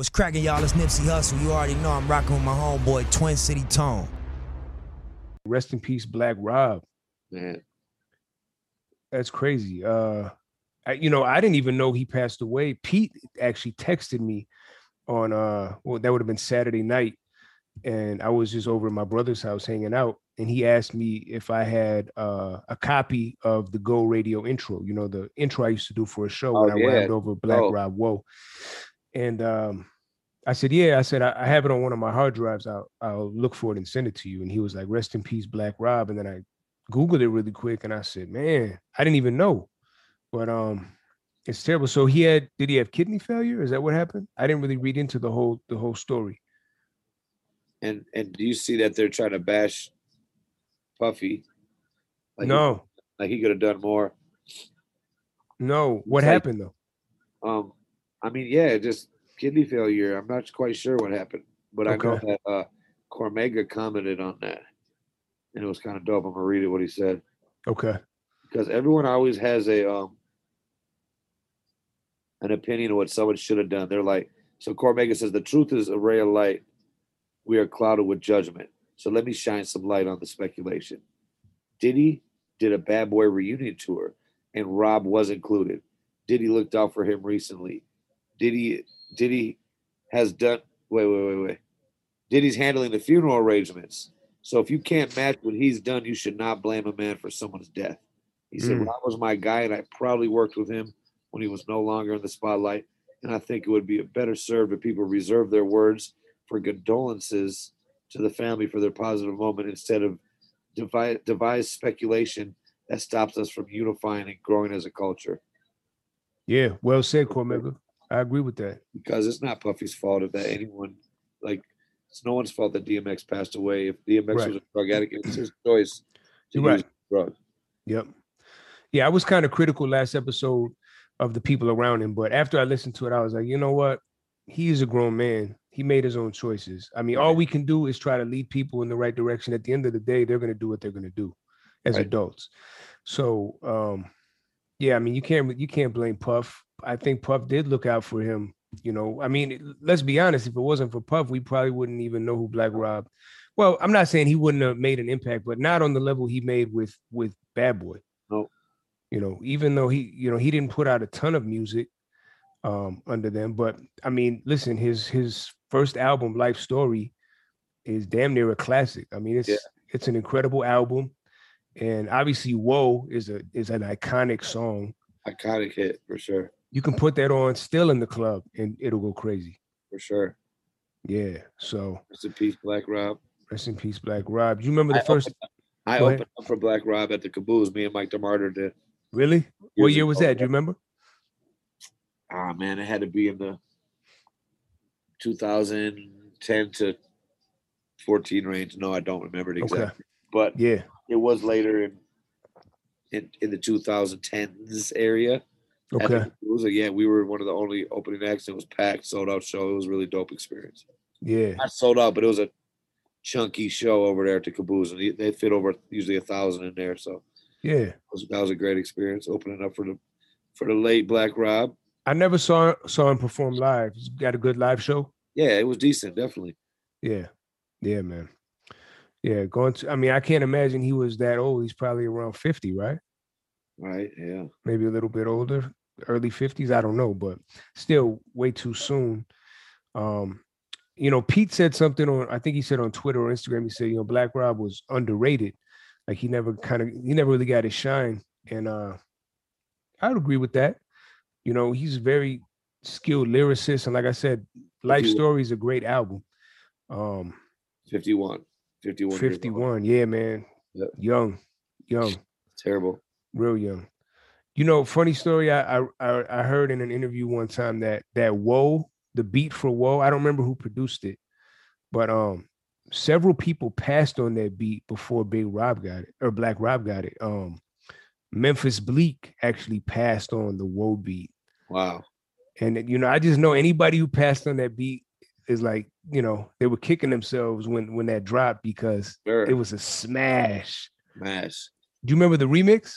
What's cracking, y'all? It's Nipsey Hussle. You already know I'm rocking with my homeboy, Twin City Tone. Rest in peace, Black Rob. Man, That's crazy. Uh, I, you know, I didn't even know he passed away. Pete actually texted me on uh, well, that would have been Saturday night, and I was just over at my brother's house hanging out, and he asked me if I had uh a copy of the Go Radio intro. You know, the intro I used to do for a show when Oh, I yeah. rapped over Black Oh. Rob. Whoa, and um. I said, yeah. I said, I, I have it on one of my hard drives. I'll I'll look for it and send it to you. And he was like, rest in peace, Black Rob. And then I Googled it really quick and I said, man, I didn't even know. But um it's terrible. So he had did he have kidney failure? Is that what happened? I didn't really read into the whole the whole story. and and do you see that they're trying to bash Puffy? Like he- no, like he could have done more. no. What like- happened though? Um, I mean, yeah, just kidney failure. I'm not quite sure what happened, but I know that uh, Cormega commented on that, and it was kind of dope. I'm gonna read it what he said Okay. because everyone always has a um an opinion of what someone should have done. They're like, so Cormega says the truth is a ray of light. We are clouded with judgment. So let me shine some light on the speculation. Diddy did a Bad Boy reunion tour, and Rob was included. Diddy looked out for him recently. Diddy Diddy has done. Wait, wait, wait, wait. Diddy's handling the funeral arrangements. So if you can't match what he's done, you should not blame a man for someone's death. He said, Mm. Rob was my guy, and I probably worked with him when he was no longer in the spotlight. And I think it would be a better served if people reserve their words for condolences to the family for their positive moment instead of devise, devise speculation that stops us from unifying and growing as a culture. Yeah, well said, Cormega. I agree with that. Because it's not Puffy's fault if that anyone, like, it's no one's fault that DMX passed away. If DMX Right. was a drug addict, it's his choice to right. use drugs. Yep. Yeah, I was kind of critical last episode of the people around him, but after I listened to it, I was like, you know what? He is a grown man. He made his own choices. I mean, all we can do is try to lead people in the right direction. At the end of the day, they're going to do what they're going to do as Right. adults. So, um, yeah, I mean, you can't you can't blame Puff. I think Puff did look out for him. You know, I mean, let's be honest. If it wasn't for Puff, we probably wouldn't even know who Black Rob. Well, I'm not saying he wouldn't have made an impact, but not on the level he made with with Bad Boy. No. You know, even though he, you know, he didn't put out a ton of music um under them, but I mean, listen, his his first album, Life Story, is damn near a classic. I mean, it's Yeah. it's an incredible album, and obviously, "Whoa" is a is an iconic song. Iconic hit for sure. You can put that on still in the club, and it'll go crazy. For sure. Yeah. So Rest in peace, Black Rob. rest in peace, Black Rob. Do you remember the I first? opened up- I Go ahead. opened up for Black Rob at the Caboose. Me and Mike DeMarter did. Really? What year was that? Do you remember? Ah man, it had to be in the 2010 to 14 range. No, I don't remember it Okay. exactly, but Yeah. it was later in in, in the 2010s area. Okay. And yeah, we were one of the only opening acts. It was packed, sold out show. It was a really dope experience. Yeah. Not sold out, but it was a chunky show over there at the Caboose, and they- fit over usually a thousand in there. So Yeah. it was, that was a great experience opening up for the for the late Black Rob. I never saw saw him perform live. He's got a good live show. Yeah, it was decent, definitely. Yeah. Yeah, man. Yeah, going to I mean, I can't imagine he was that old. He's probably around 50, right? Right? Yeah. Maybe a little bit older, early 50s. I don't know, but still way too soon. Um, you know, Pete said something on I think he said on Twitter or Instagram, he said, you know, Black Rob was underrated. Like he never kind of he never really got his shine. And uh I would agree with that. You know, he's a very skilled lyricist. And like I said, Life He- Story is a great album. Um 51. 51. 51. Yeah, man. Yeah. Young, young, Terrible. real young. You know, funny story. I, I I heard in an interview one time that that Whoa, the beat for Whoa, I don't remember who produced it, but um, several people passed on that beat before Big Rob got it or Black Rob got it. Um, Memphis Bleek actually passed on the Whoa beat, Wow. and you know, I just know anybody who passed on that beat is like, you know, they were kicking themselves when when that dropped because Sure. it was a smash. Smash. Do you remember the remix?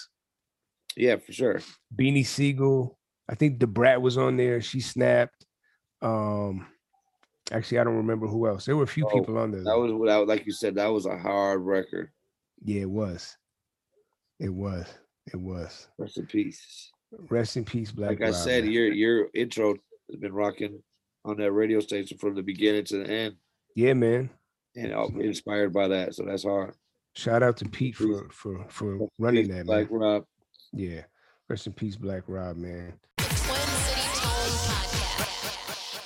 Yeah, for sure. Beanie Sigel. I think Da Brat was on there. She snapped. Um, Actually, I don't remember who else. There were a few Oh, people on there. That was like you said, that was a hard record. yeah, it was. It was. It was. Rest in peace. Rest in peace, Black. Like I said, your your intro has been rocking on that radio station from the beginning to the end, yeah, man. and I'm inspired by that. So that's hard. Shout out to Pete Peace. for for for Peace, running that, Black man. Rob. Yeah. Rest in peace, Black Rob, man. Twin City Tone Podcast.